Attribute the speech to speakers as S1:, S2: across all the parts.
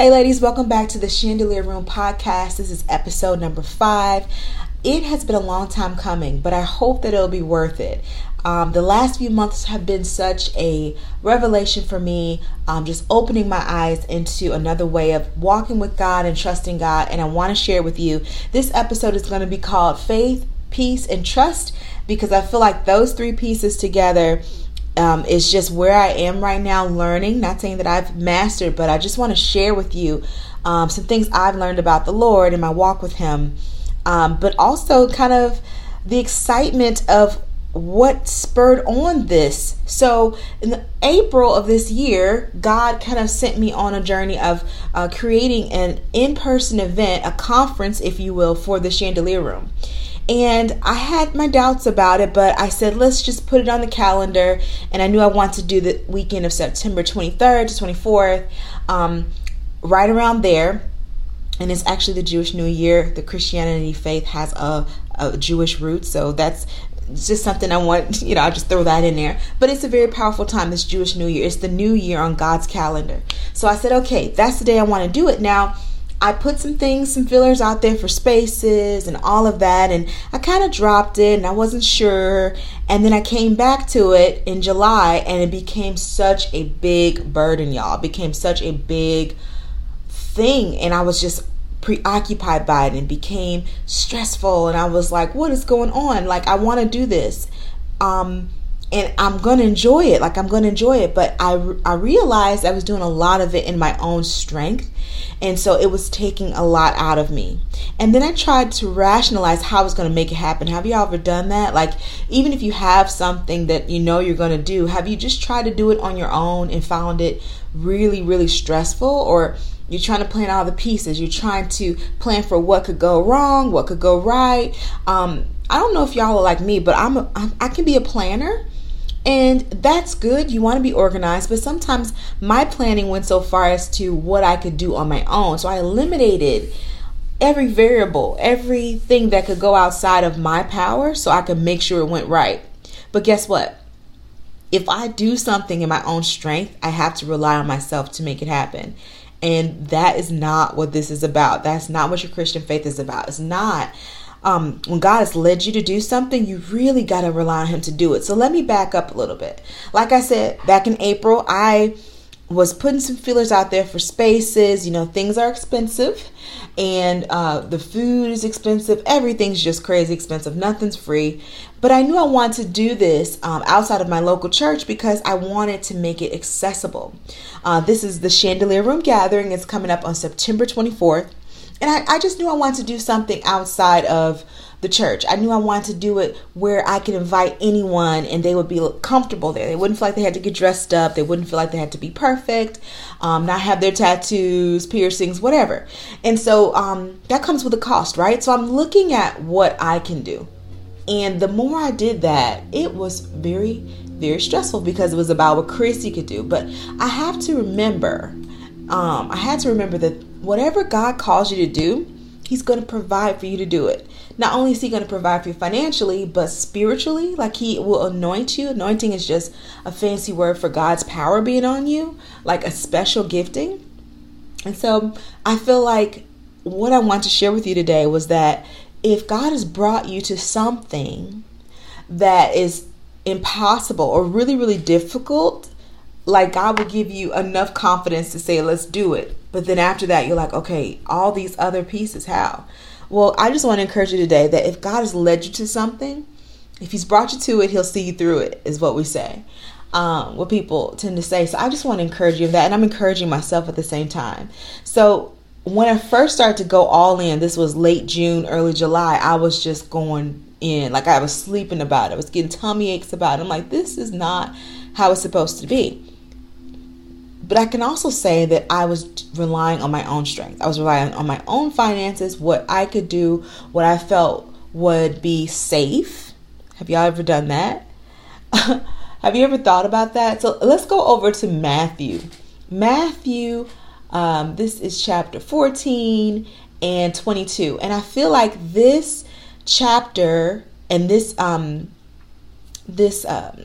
S1: Hey, ladies, welcome back to the Chandelier Room podcast. This is episode number five. It has been a long time coming, but I hope that it'll be worth it. Um, the last few months have been such a revelation for me, um, just opening my eyes into another way of walking with God and trusting God. And I want to share with you. This episode is going to be called Faith, Peace, and Trust because I feel like those three pieces together um, is just where I am right now learning. Not saying that I've mastered, but I just want to share with you um, some things I've learned about the Lord in my walk with Him, um, but also kind of the excitement of what spurred on this. So, in April of this year, God kind of sent me on a journey of uh, creating an in person event, a conference, if you will, for the Chandelier Room. And I had my doubts about it, but I said, let's just put it on the calendar. And I knew I wanted to do the weekend of September 23rd to 24th, um, right around there. And it's actually the Jewish New Year. The Christianity faith has a, a Jewish root, so that's just something I want, you know, I'll just throw that in there. But it's a very powerful time, this Jewish New Year. It's the new year on God's calendar. So I said, okay, that's the day I want to do it. Now, I put some things, some fillers out there for spaces and all of that, and I kind of dropped it and I wasn't sure. And then I came back to it in July and it became such a big burden, y'all. It became such a big thing, and I was just preoccupied by it and became stressful. And I was like, what is going on? Like, I want to do this. Um, and I'm to enjoy it. Like I'm to enjoy it, but I I realized I was doing a lot of it in my own strength, and so it was taking a lot out of me. And then I tried to rationalize how I was to make it happen. Have you ever done that? Like even if you have something that you know you're to do, have you just tried to do it on your own and found it really really stressful or you're trying to plan all the pieces. You're trying to plan for what could go wrong, what could go right. Um, I don't know if y'all are like me, but I'm a, I can be a planner and that's good. You want to be organized, but sometimes my planning went so far as to what I could do on my own. So I eliminated every variable, everything that could go outside of my power so I could make sure it went right. But guess what? If I do something in my own strength, I have to rely on myself to make it happen. And that is not what this is about. That's not what your Christian faith is about. It's not um, when God has led you to do something, you really got to rely on Him to do it. So let me back up a little bit. Like I said, back in April, I was putting some feelers out there for spaces. You know, things are expensive and uh, the food is expensive. Everything's just crazy expensive. Nothing's free. But I knew I wanted to do this um, outside of my local church because I wanted to make it accessible. Uh, this is the Chandelier Room Gathering. It's coming up on September 24th. And I, I just knew I wanted to do something outside of the church. I knew I wanted to do it where I could invite anyone and they would be comfortable there. They wouldn't feel like they had to get dressed up. They wouldn't feel like they had to be perfect, um, not have their tattoos, piercings, whatever. And so um, that comes with a cost, right? So I'm looking at what I can do. And the more I did that, it was very, very stressful because it was about what Chrissy could do. But I have to remember, um, I had to remember that whatever God calls you to do, He's going to provide for you to do it. Not only is He going to provide for you financially, but spiritually, like He will anoint you. Anointing is just a fancy word for God's power being on you, like a special gifting. And so I feel like what I want to share with you today was that if God has brought you to something that is impossible or really, really difficult, like God will give you enough confidence to say, let's do it. But then after that, you're like, okay, all these other pieces, how? Well, I just want to encourage you today that if God has led you to something, if He's brought you to it, He'll see you through it, is what we say. Um, what people tend to say. So I just want to encourage you of that. And I'm encouraging myself at the same time. So when I first started to go all in, this was late June, early July, I was just going in. Like I was sleeping about it. I was getting tummy aches about it. I'm like, this is not how it's supposed to be. But I can also say that I was relying on my own strength. I was relying on my own finances, what I could do, what I felt would be safe. Have y'all ever done that? Have you ever thought about that? So let's go over to Matthew. Matthew, um, this is chapter 14 and 22. And I feel like this chapter and this um this um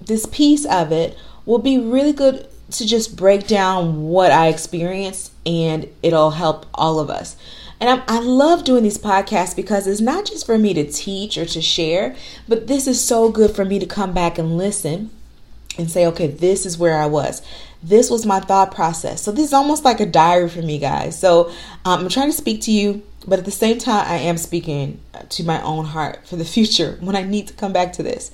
S1: this piece of it will be really good to just break down what I experienced and it'll help all of us. And I'm, i love doing these podcasts because it's not just for me to teach or to share, but this is so good for me to come back and listen and say, okay, this is where I was. This was my thought process. So this is almost like a diary for me, guys. So um, I'm trying to speak to you, but at the same time, I am speaking to my own heart for the future when I need to come back to this.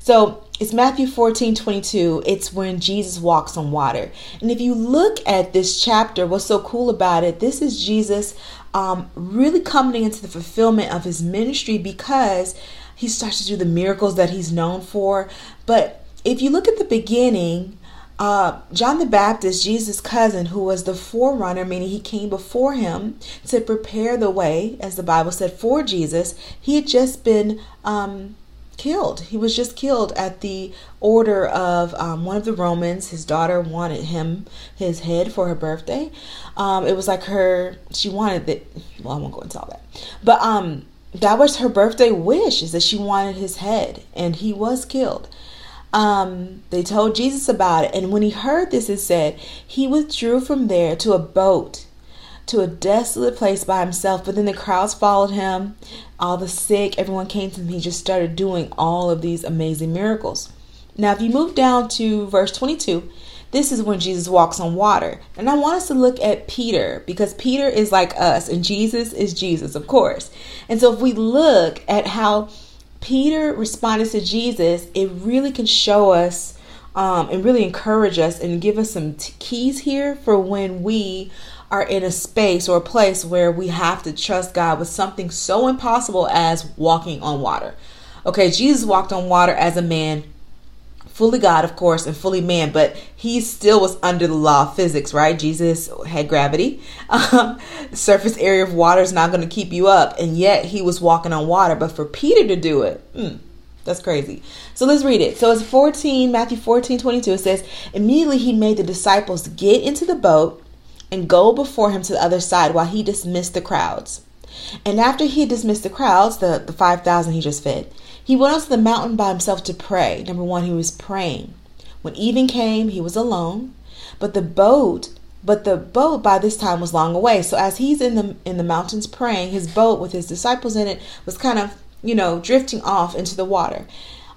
S1: So it's Matthew 14 22. It's when Jesus walks on water. And if you look at this chapter, what's so cool about it, this is Jesus um, really coming into the fulfillment of his ministry because he starts to do the miracles that he's known for. But if you look at the beginning, uh, John the Baptist, Jesus' cousin, who was the forerunner, meaning he came before him to prepare the way, as the Bible said, for Jesus, he had just been um, killed. He was just killed at the order of um, one of the Romans. His daughter wanted him, his head, for her birthday. Um, it was like her, she wanted that. Well, I won't go into all that. But um, that was her birthday wish, is that she wanted his head, and he was killed. Um, they told Jesus about it, and when he heard this, it said he withdrew from there to a boat to a desolate place by himself. But then the crowds followed him, all the sick, everyone came to him. He just started doing all of these amazing miracles. Now, if you move down to verse 22, this is when Jesus walks on water. And I want us to look at Peter because Peter is like us and Jesus is Jesus, of course. And so if we look at how Peter responded to Jesus, it really can show us um, and really encourage us and give us some t- keys here for when we are in a space or a place where we have to trust God with something so impossible as walking on water. Okay, Jesus walked on water as a man, fully God, of course, and fully man, but he still was under the law of physics, right? Jesus had gravity. Um, surface area of water is not going to keep you up, and yet he was walking on water. But for Peter to do it, hmm, that's crazy. So let's read it. So it's 14, Matthew 14, 22. It says, Immediately he made the disciples get into the boat and go before him to the other side while he dismissed the crowds. And after he had dismissed the crowds, the, the 5,000 he just fed, he went onto the mountain by himself to pray. Number one, he was praying. When evening came, he was alone, but the boat but the boat by this time was long away. So as he's in the in the mountains praying, his boat with his disciples in it was kind of, you know, drifting off into the water.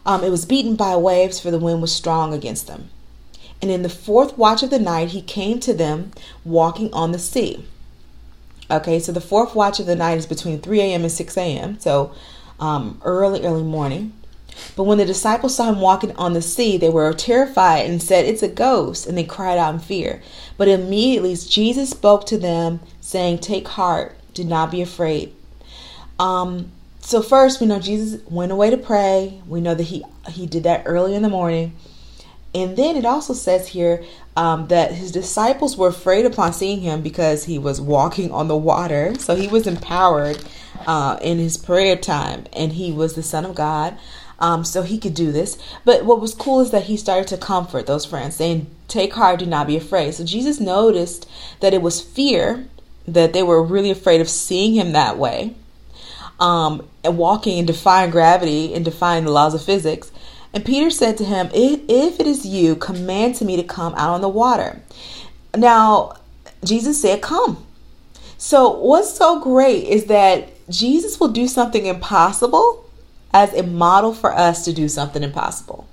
S1: Um, it was beaten by waves, for the wind was strong against them. And in the fourth watch of the night, he came to them walking on the sea. Okay, so the fourth watch of the night is between 3 a.m. and 6 a.m., so um, early, early morning. But when the disciples saw him walking on the sea, they were terrified and said, It's a ghost, and they cried out in fear. But immediately Jesus spoke to them, saying, Take heart, do not be afraid. Um, so first we know Jesus went away to pray. We know that he he did that early in the morning. And then it also says here um, that his disciples were afraid upon seeing him because he was walking on the water. So he was empowered uh, in his prayer time, and he was the Son of God. Um, so he could do this. But what was cool is that he started to comfort those friends, saying, Take heart, do not be afraid. So Jesus noticed that it was fear, that they were really afraid of seeing him that way, um, and walking and defying gravity and defying the laws of physics. And Peter said to him, If it is you, command to me to come out on the water. Now, Jesus said, Come. So, what's so great is that Jesus will do something impossible as a model for us to do something impossible.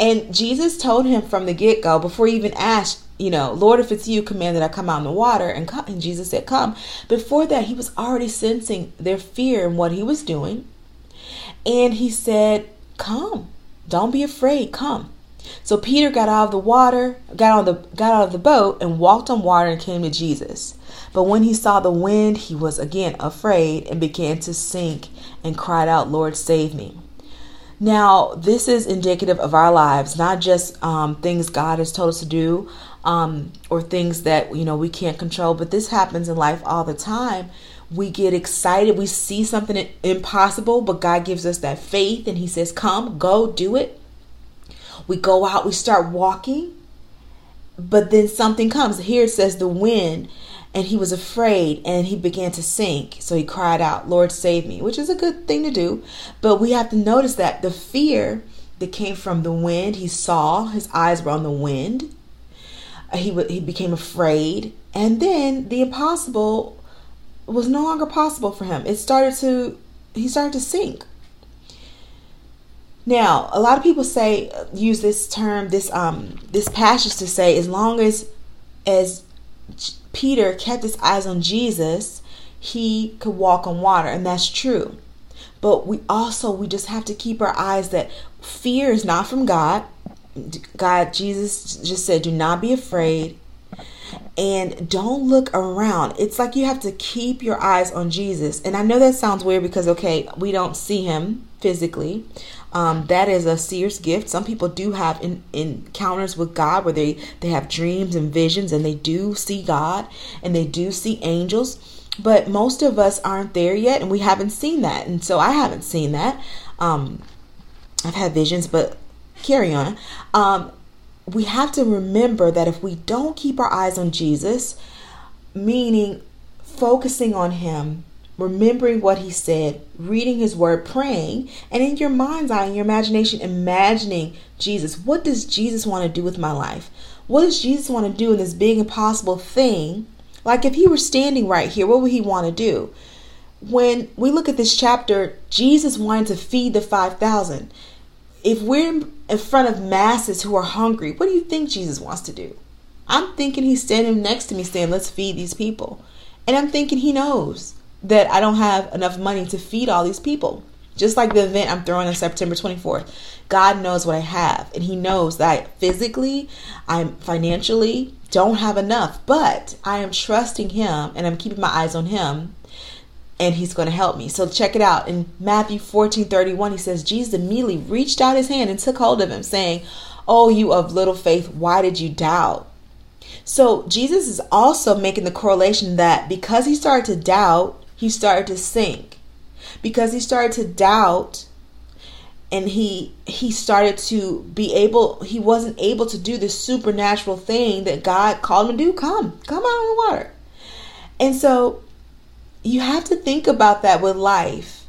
S1: And Jesus told him from the get go, before he even asked, you know, Lord, if it's you, command that I come out in the water. And, come, and Jesus said, Come. Before that, he was already sensing their fear in what he was doing. And he said, Come. Don't be afraid, come. So Peter got out of the water, got on the got out of the boat and walked on water and came to Jesus. But when he saw the wind, he was again afraid and began to sink and cried out, "Lord, save me." Now, this is indicative of our lives, not just um, things God has told us to do um, or things that you know we can't control, but this happens in life all the time we get excited. We see something impossible, but God gives us that faith and He says, Come, go, do it. We go out, we start walking, but then something comes. Here it says the wind, and he was afraid and he began to sink. So he cried out, Lord, save me, which is a good thing to do. But we have to notice that the fear that came from the wind, he saw, his eyes were on the wind. He, he became afraid And then the impossible was no longer possible for him. It started to, he started to sink. Now, a lot of people say use this term, this um, this passage to say, as long as as Peter kept his eyes on Jesus, he could walk on water, and that's true. But we also we just have to keep our eyes that fear is not from God. God, Jesus just said, "Do not be afraid." and don't look around. It's like you have to keep your eyes on Jesus. And I know that sounds weird because, okay, we don't see him physically. Um, that is a seer's gift. Some people do have in, encounters with God where they, they have dreams and visions and they do see God and they do see angels. But most of us aren't there yet and we haven't seen that. And so I haven't seen that. Um, I've had visions, but carry on. Um, we have to remember that if we don't keep our eyes on Jesus, meaning focusing on Him, remembering what He said, reading His Word, praying, and in your mind's eye, in your imagination, imagining Jesus. What does Jesus want to do with my life? What does Jesus want to do in this big impossible thing? Like if He were standing right here, what would He want to do? When we look at this chapter, Jesus wanted to feed the 5,000 if we're in front of masses who are hungry, what do you think Jesus wants to do? I'm thinking he's standing next to me saying, let's feed these people. And I'm thinking he knows that I don't have enough money to feed all these people. Just like the event I'm throwing on September 24th. God knows what I have. And he knows that physically, I'm financially don't have enough. But I am trusting him and I'm keeping my eyes on him and he's going to help me. So check it out. In Matthew 14 31, he says, Jesus immediately reached out his hand and took hold of him, saying, Oh, you of little faith, why did you doubt? So Jesus is also making the correlation that because he started to doubt, he started to sink. Because he started to doubt, and he he started to be able he wasn't able to do the supernatural thing that God called him to do. Come, come out of the water. And so you have to think about that with life.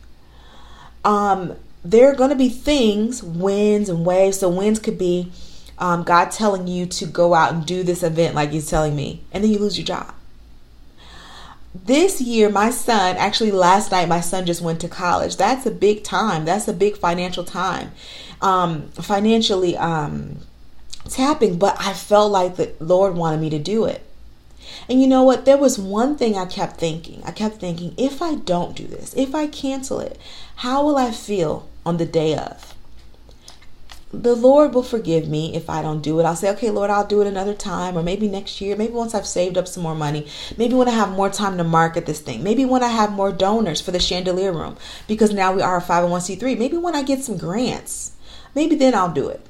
S1: Um, there are going to be things, winds and waves. So, winds could be um, God telling you to go out and do this event, like He's telling me, and then you lose your job. This year, my son, actually, last night, my son just went to college. That's a big time. That's a big financial time. Um, financially um, tapping, but I felt like the Lord wanted me to do it. And you know what? There was one thing I kept thinking. I kept thinking, if I don't do this, if I cancel it, how will I feel on the day of? The Lord will forgive me if I don't do it. I'll say, okay, Lord, I'll do it another time, or maybe next year, maybe once I've saved up some more money, maybe when I have more time to market this thing, maybe when I have more donors for the chandelier room, because now we are a 501c3, maybe when I get some grants, maybe then I'll do it.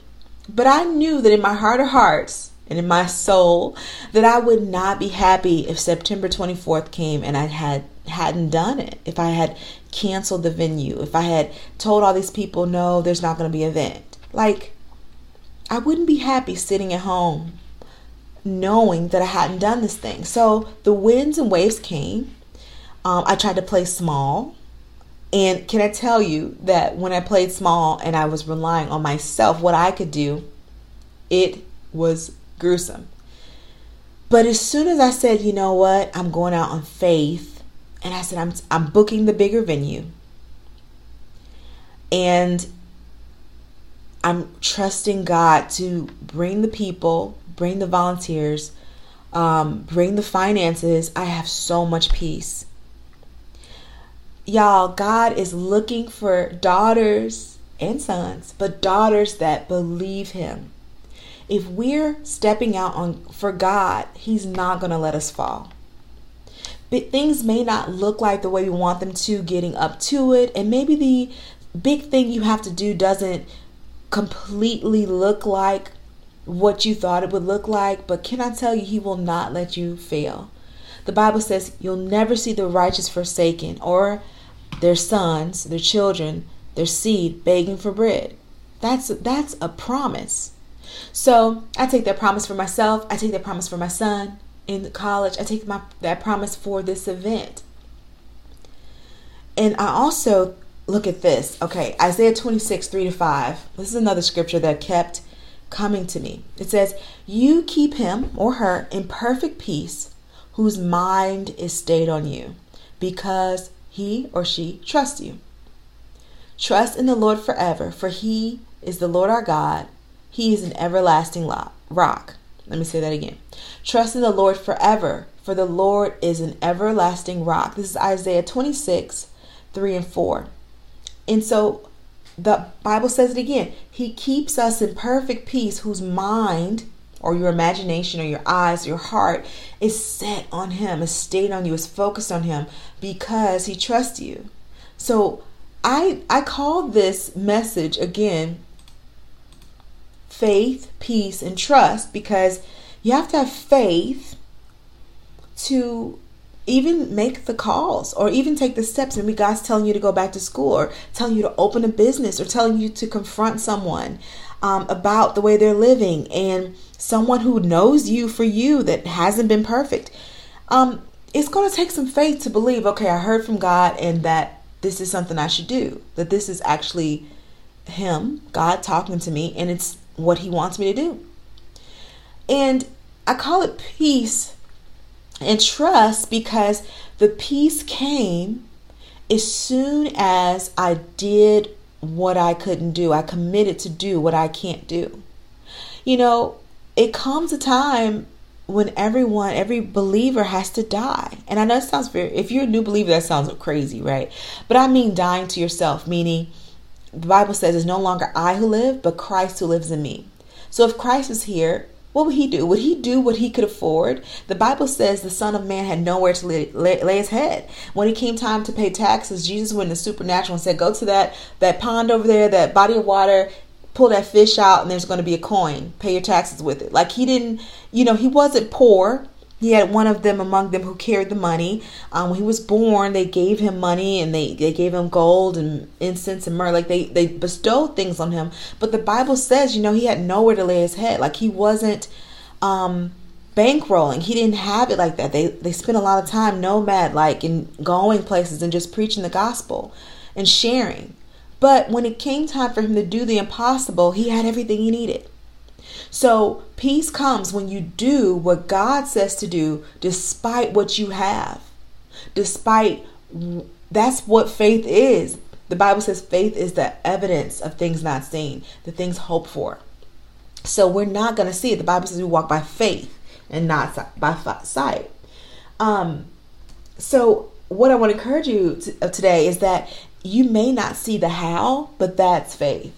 S1: But I knew that in my heart of hearts, and in my soul that I would not be happy if September 24th came and I had hadn't done it. If I had canceled the venue, if I had told all these people no, there's not going to be an event. Like I wouldn't be happy sitting at home knowing that I hadn't done this thing. So the winds and waves came. Um, I tried to play small. And can I tell you that when I played small and I was relying on myself, what I could do, it was gruesome. But as soon as I said, you know what, I'm going out on faith, and I said, I'm, I'm booking the bigger venue. And I'm trusting God to bring the people, bring the volunteers, um, bring the finances. I have so much peace. Y'all, God is looking for daughters and sons, but daughters that believe Him if we're stepping out on for God, He's not going to let us fall. But things may not look like the way we want them to getting up to it, and maybe the big thing you have to do doesn't completely look like what you thought it would look like, but can I tell you, He will not let you fail. The Bible says you'll never see the righteous forsaken or their sons, their children, their seed begging for bread. That's that's a promise. So I take that promise for myself. I take that promise for my son in college. I take my that promise for this event. And I also look at this. Okay, Isaiah 26, 3 to 5. This is another scripture that kept coming to me. It says, You keep him or her in perfect peace, whose mind is stayed on you because he or she trusts you. Trust in the Lord forever, for he is the Lord our God. He is an everlasting rock. Let me say that again. Trust in the Lord forever, for the Lord is an everlasting rock. This is Isaiah 26, 3 and 4. And so the Bible says it again. He keeps us in perfect peace whose mind or your imagination or your eyes, your heart is set on him, is stayed on you, is focused on him because he trusts you. So I I call this message again faith, peace, and trust because you have to have faith to even make the calls or even take the steps. Maybe God's telling you to go back to school or telling you to open a business or telling you to confront someone um, about the way they're living and someone who knows you for you that hasn't been perfect. Um, it's going to take some faith to believe, okay, I heard from God and that this is something I should do, that this is actually Him, God talking to me, and it's what He wants me to do. And I call it peace and trust because the peace came as soon as I did what I couldn't do. I committed to do what I can't do. You know, it comes a time when everyone, every believer has to die. And I know it sounds very, if you're a new believer, that sounds crazy, right? But I mean dying to yourself, meaning the Bible says it's no longer I who live, but Christ who lives in me. So if Christ is here, what would he do? Would he do what he could afford? The Bible says the Son of Man had nowhere to lay, lay, lay, his head. When it came time to pay taxes, Jesus went in the supernatural and said, Go to that, that pond over there, that body of water, pull that fish out, and there's going to be a coin. Pay your taxes with it. Like he didn't, you know, he wasn't poor. He had one of them among them who carried the money. Um, when he was born, they gave him money and they, they gave him gold and incense and myrrh. Like they, they bestowed things on him. But the Bible says, you know, he had nowhere to lay his head. Like he wasn't um, bankrolling. He didn't have it like that. They they spent a lot of time nomad like in going places and just preaching the gospel and sharing. But when it came time for him to do the impossible, he had everything he needed. So, peace comes when you do what God says to do despite what you have. Despite that's what faith is. The Bible says faith is the evidence of things not seen, the things hoped for. So, we're not going to see it. The Bible says we walk by faith and not by sight. Um, so, what I want to encourage you to, today is that you may not see the how, but that's faith.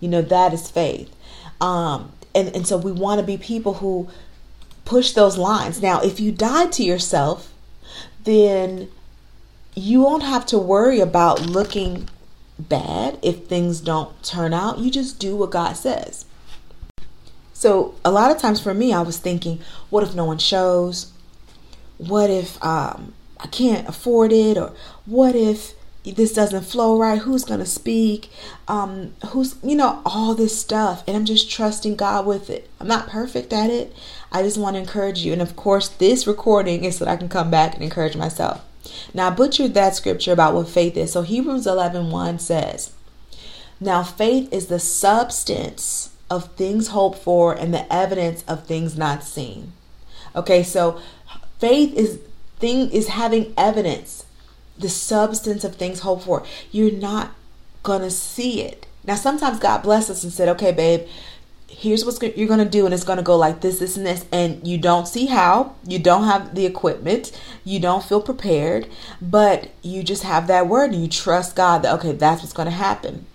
S1: You know, that is faith. Um, and, and so we want to be people who push those lines. Now, if you die to yourself, then you won't have to worry about looking bad if things don't turn out. You just do what God says. So, a lot of times for me, I was thinking, what if no one shows? What if um, I can't afford it? Or what if this doesn't flow right who's going to speak um who's you know all this stuff. And i'm just trusting god with it. I'm not perfect at it. I just want to encourage you. And of course this recording is so that i can come back and encourage myself. Now i butchered that scripture about what faith is. So hebrews 11 1 says now faith is the substance of things hoped for and the evidence of things not seen. Okay so faith is thing is having evidence the substance of things hoped for. You're not going to see it. Now, sometimes God bless us and said, okay, babe, here's what you're going to do, and it's going to go like this, this, and this. And you don't see how, you don't have the equipment, you don't feel prepared, but you just have that word and you trust God that, okay, that's what's going to happen.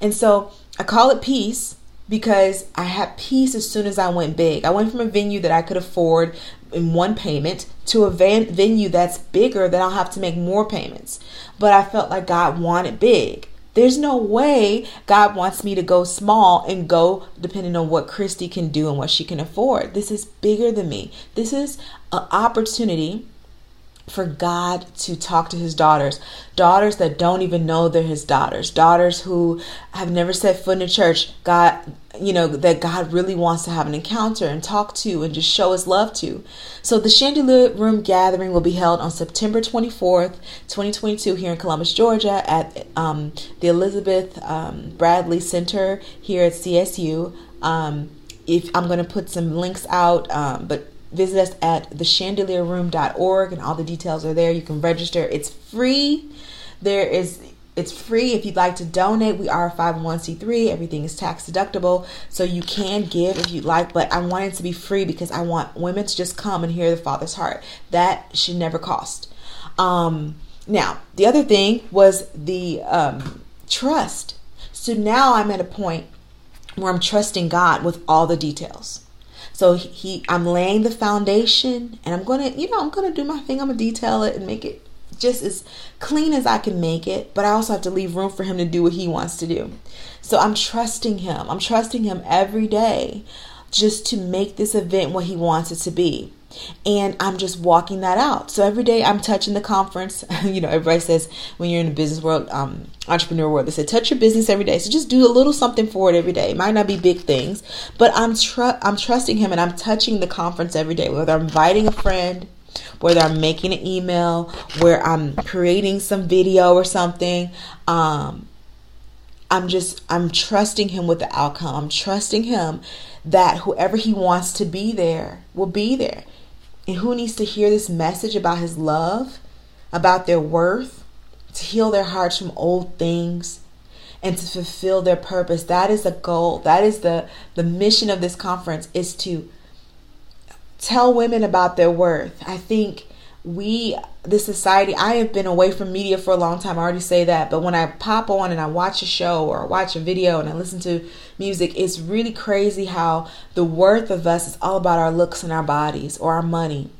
S1: And so I call it peace because I had peace as soon as I went big. I went from a venue that I could afford in one payment to a van- venue that's bigger that I'll have to make more payments. But I felt like God wanted big. There's no way God wants me to go small and go depending on what Christy can do and what she can afford. This is bigger than me. This is an opportunity for God to talk to his daughters, daughters that don't even know they're his daughters, daughters who have never set foot in a church. God, you know, that God really wants to have an encounter and talk to and just show his love to. So the Chandelier Room gathering will be held on September 24th, 2022 here in Columbus, Georgia at um, the Elizabeth um, Bradley Center here at CSU. Um, if I'm going to put some links out, um, but visit us at thechandelierroom.org and all the details are there. You can register. It's free. There is it's free if you'd like to donate. We are a 501c3. Everything is tax deductible. So you can give if you'd like, but I want it to be free because I want women to just come and hear the Father's heart. That should never cost. Um, now, the other thing was the um, trust. So now I'm at a point where I'm trusting God with all the details. So he, I'm laying the foundation, and I'm gonna, you know, I'm gonna do my thing. I'm gonna detail it and make it just as clean as I can make it. But I also have to leave room for him to do what he wants to do. So I'm trusting him. I'm trusting him every day, just to make this event what he wants it to be and I'm just walking that out. So every day I'm touching the conference. you know, everybody says when you're in the business world, um, entrepreneur world, they say touch your business every day. So just do a little something for it every day. It might not be big things, but I'm tr- I'm trusting him and I'm touching the conference every day. Whether I'm inviting a friend, whether I'm making an email, where I'm creating some video or something. Um, I'm just I'm trusting him with the outcome. I'm trusting him that whoever he wants to be there will be there and who needs to hear this message about his love, about their worth, to heal their hearts from old things and to fulfill their purpose. That is the goal. That is the the mission of this conference is to tell women about their worth. I think we the society i have been away from media for a long time. I already say that. But when i pop on and i watch a show or watch a video and i listen to music it's really crazy how the worth of us is all about our looks and our bodies or our money.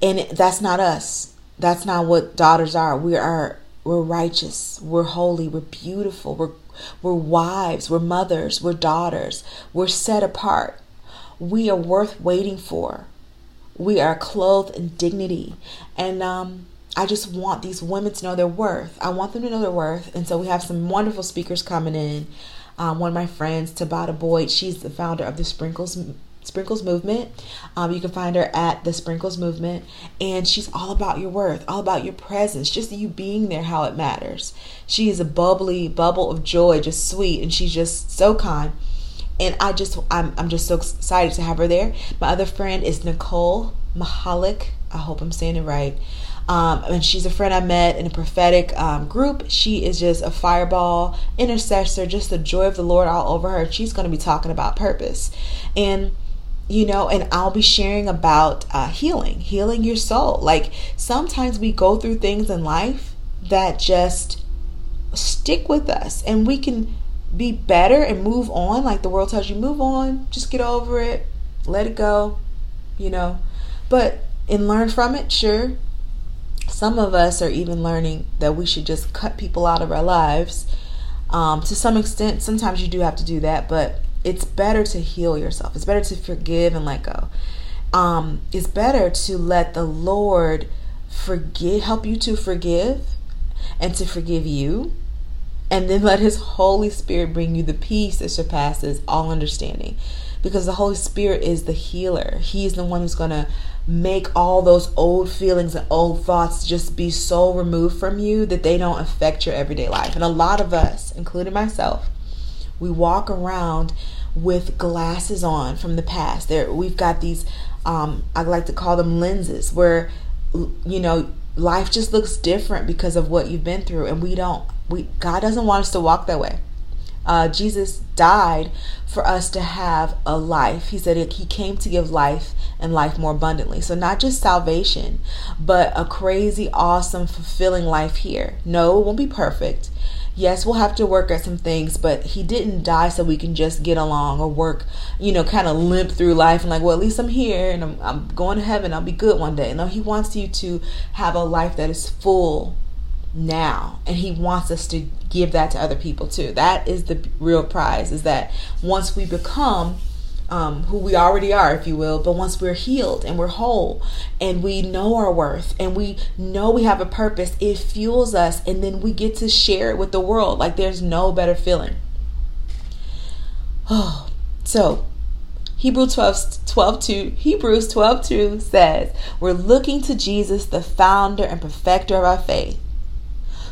S1: And that's not us. That's not what daughters are. We are we're righteous. We're holy. We're beautiful. We're we're wives. We're mothers. We're daughters. We're set apart. We are worth waiting for we are clothed in dignity. And um, I just want these women to know their worth. I want them to know their worth. And so we have some wonderful speakers coming in. Um, one of my friends, Tabata Boyd, she's the founder of the Sprinkles Sprinkles Movement. Um, you can find her at the Sprinkles Movement, and she's all about your worth, all about your presence, just you being there, how it matters. She is a bubbly bubble of joy, just sweet, and she's just so kind and I just I'm I'm just so excited to have her there. My other friend is Nicole Mahalik. I hope I'm saying it right. Um, and she's a friend I met in a prophetic um, group. She is just a fireball intercessor, just the joy of the Lord all over her. She's going to be talking about purpose, and you know, and I'll be sharing about uh, healing, healing your soul. Like sometimes we go through things in life that just stick with us, and we can be better and move on. Like the world tells you, move on, just get over it, let it go, you know. But and learn from it, sure. Some of us are even learning that we should just cut people out of our lives. Um, to some extent, sometimes you do have to do that, but it's better to heal yourself. It's better to forgive and let go. Um, it's better to let the Lord forgive, help you to forgive and to forgive you and then let His Holy Spirit bring you the peace that surpasses all understanding. Because the Holy Spirit is the healer. He's the one who's going to make all those old feelings and old thoughts just be so removed from you that they don't affect your everyday life. And a lot of us, including myself, we walk around with glasses on from the past. There, we've got these. Um, I like to call them lenses, where you know life just looks different because of what you've been through, and we don't we God doesn't want us to walk that way. Uh, Jesus died for us to have a life. He said he came to give life and life more abundantly. So, not just salvation, but a crazy, awesome, fulfilling life here. No, it won't be perfect. Yes, we'll have to work at some things, but he didn't die so we can just get along or work, you know, kind of limp through life and like, well, at least I'm here and I'm, I'm going to heaven. I'll be good one day. No, he wants you to have a life that is full now and he wants us to give that to other people too. That is the real prize is that once we become um, who we already are if you will but once we're healed and we're whole and we know our worth and we know we have a purpose it fuels us and then we get to share it with the world. Like there's no better feeling. Oh so Hebrews 12, 12 2, Hebrews 12 2 says, We're looking to Jesus, the founder and perfecter of our faith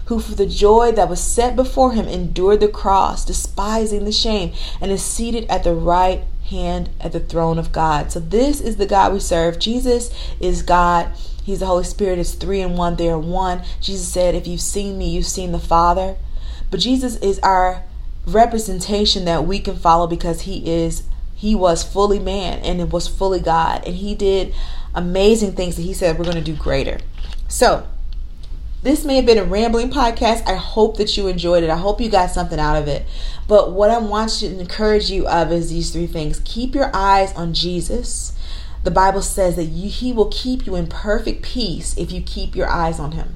S1: who for the joy that was set before him endured the cross, despising the shame, and is seated at the right hand at the throne of God. So this is the God we serve. Jesus is God. He's the Holy Spirit. It's three in one. They are one. Jesus said, If you've seen me, you've seen the Father. But Jesus is our representation that we can follow because he is he was fully man and it was fully God. And he did amazing things that he said we're going to do greater. So this may have been a rambling podcast. I hope that you enjoyed it. I hope you got something out of it. But what I want to encourage you of is these three things. Keep your eyes on Jesus. The Bible says that you, he will keep you in perfect peace if you keep your eyes on him.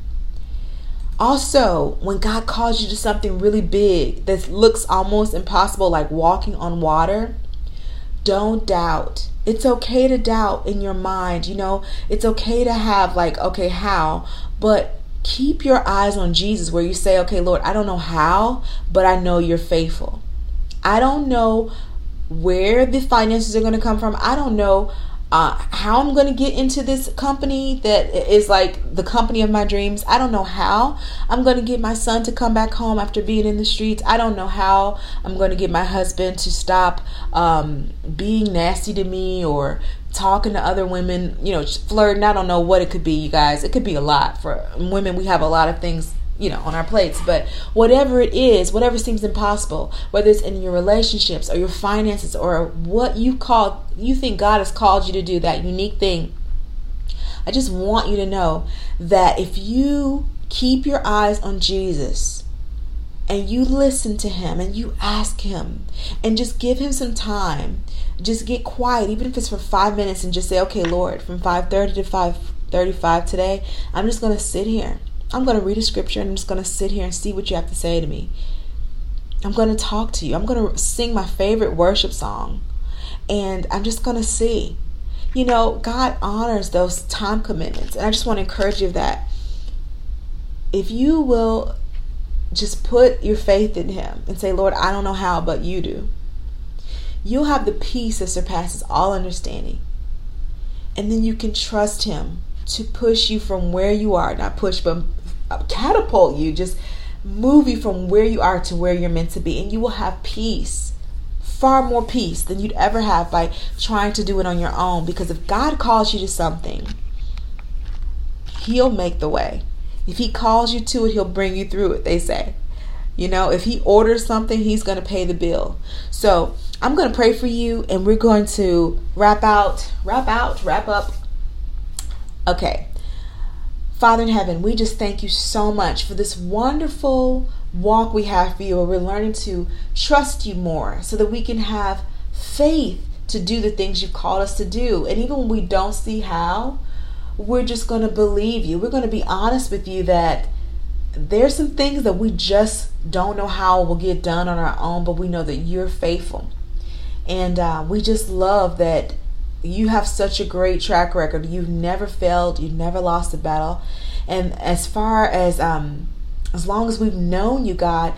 S1: Also, when God calls you to something really big that looks almost impossible, like walking on water, don't doubt. It's okay to doubt in your mind. You know, it's okay to have, like, okay, how? But keep your eyes on Jesus where you say, okay, Lord, I don't know how, but I know you're faithful. I don't know where the finances are going to come from. I don't know uh, how I'm going to get into this company that is like the company of my dreams. I don't know how I'm going to get my son to come back home after being in the streets. I don't know how I'm going to get my husband to stop um, being nasty to me or talking to other women, you know, flirting. I don't know what it could be, you guys. It could be a lot. For women, we have a lot of things you know on our plates but whatever it is whatever seems impossible whether it's in your relationships or your finances or what you call you think god has called you to do that unique thing i just want you to know that if you keep your eyes on jesus and you listen to him and you ask him and just give him some time. Just get quiet even if it's for five minutes and just say okay lord from 5.30 to 5.35 today i'm just going to sit here. I'm going to read a scripture and i'm just going to sit here and see what you have to say to me. I'm going to talk to you. I'm going to sing my favorite worship song and i'm just going to see. You know god honors those time commitments and i just want to encourage you that if you will just put your faith in him and say lord i don't know how but you do you'll have the peace that surpasses all understanding. And then you can trust Him to push you from where you are, not push, but uh, catapult you, just move you from where you are to where you're meant to be. And you will have peace, far more peace than you'd ever have by trying to do it on your own. Because if God calls you to something, He'll make the way. If He calls you to it, He'll bring you through it, they say. You know, if He orders something, He's going to pay the bill. So, I'm going to pray for you and we're going to wrap out, wrap out, wrap up. Okay. Father in heaven, we just thank you so much for this wonderful walk we have for you where we're learning to trust you more so that we can have faith to do the things you've called us to do. And even when we don't see how, we're just going to believe you. We're going to be honest with you that there's some things that we just don't know how will get done on our own, but we know that you're faithful. And uh, we just love that you have such a great track record. You've never failed. You've never lost a battle. And as far as um, as long as we've known you, God,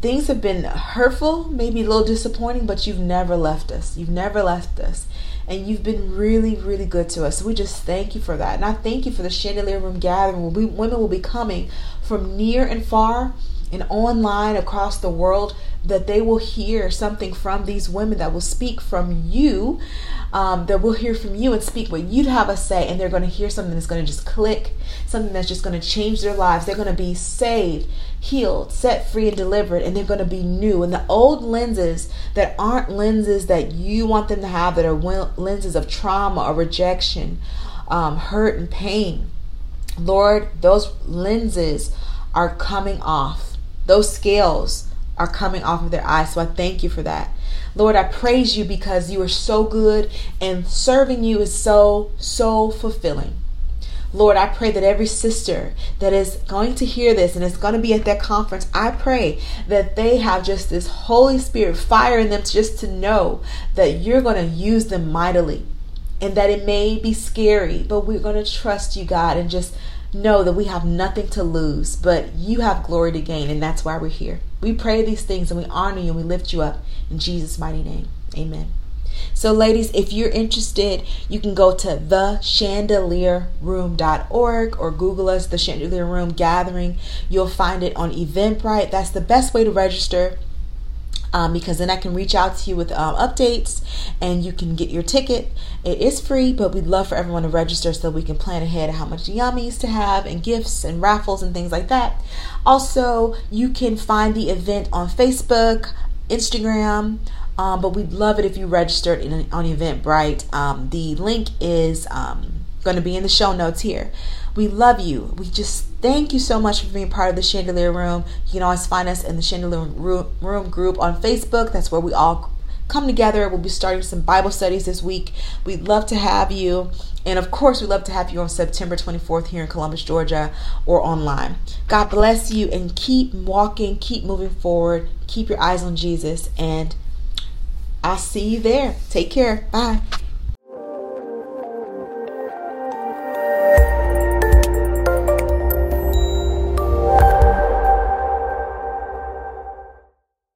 S1: things have been hurtful, maybe a little disappointing, but you've never left us. You've never left us. And you've been really, really good to us. So we just thank you for that. And I thank you for the Chandelier Room gathering we, women will be coming from near and far and online across the world that they will hear something from these women that will speak from you um, that will hear from you and speak what you'd have us say and they're going to hear something that's going to just click something that's just going to change their lives. They're going to be saved healed set free and delivered and they're going to be new. And the old lenses that aren't lenses that you want them to have that are lenses of trauma or rejection um, hurt and pain lord those lenses are coming off those scales are coming off of their eyes. So I thank you for that. Lord, I praise you because you are so good and serving you is so, so fulfilling. Lord, I pray that every sister that is going to hear this and is going to be at that conference, I pray that they have just this Holy Spirit fire in them just to know that you're going to use them mightily and that it may be scary, but we're going to trust you, God, and just know that we have nothing to lose, but you have glory to gain, and that's why we're here. We pray these things and we honor you and we lift you up in Jesus' mighty name. Amen. So, ladies, if you're interested, you can go to thechandelierroom.org or Google us, the Chandelier Room Gathering. You'll find it on Eventbrite. That's the best way to register. Um, because then I can reach out to you with um, updates and you can get your ticket. It is free, but we'd love for everyone to register so we can plan ahead how much yummies to have and gifts and raffles and things like that. Also, you can find the event on Facebook, Instagram. Um, but we'd love it if you registered in, on Eventbrite. Um, the link is um, going to be in the show notes here. We love you. We just thank you so much for being part of the Chandelier Room. You can always find us in the Chandelier Room group on Facebook. That's where we all come together. We'll be starting some Bible studies this week. We'd love to have you. And of course, we'd love to have you on September 24th here in Columbus, Georgia, or online. God bless you and keep walking, keep moving forward, keep your eyes on Jesus, and I'll see you there. Take care. Bye.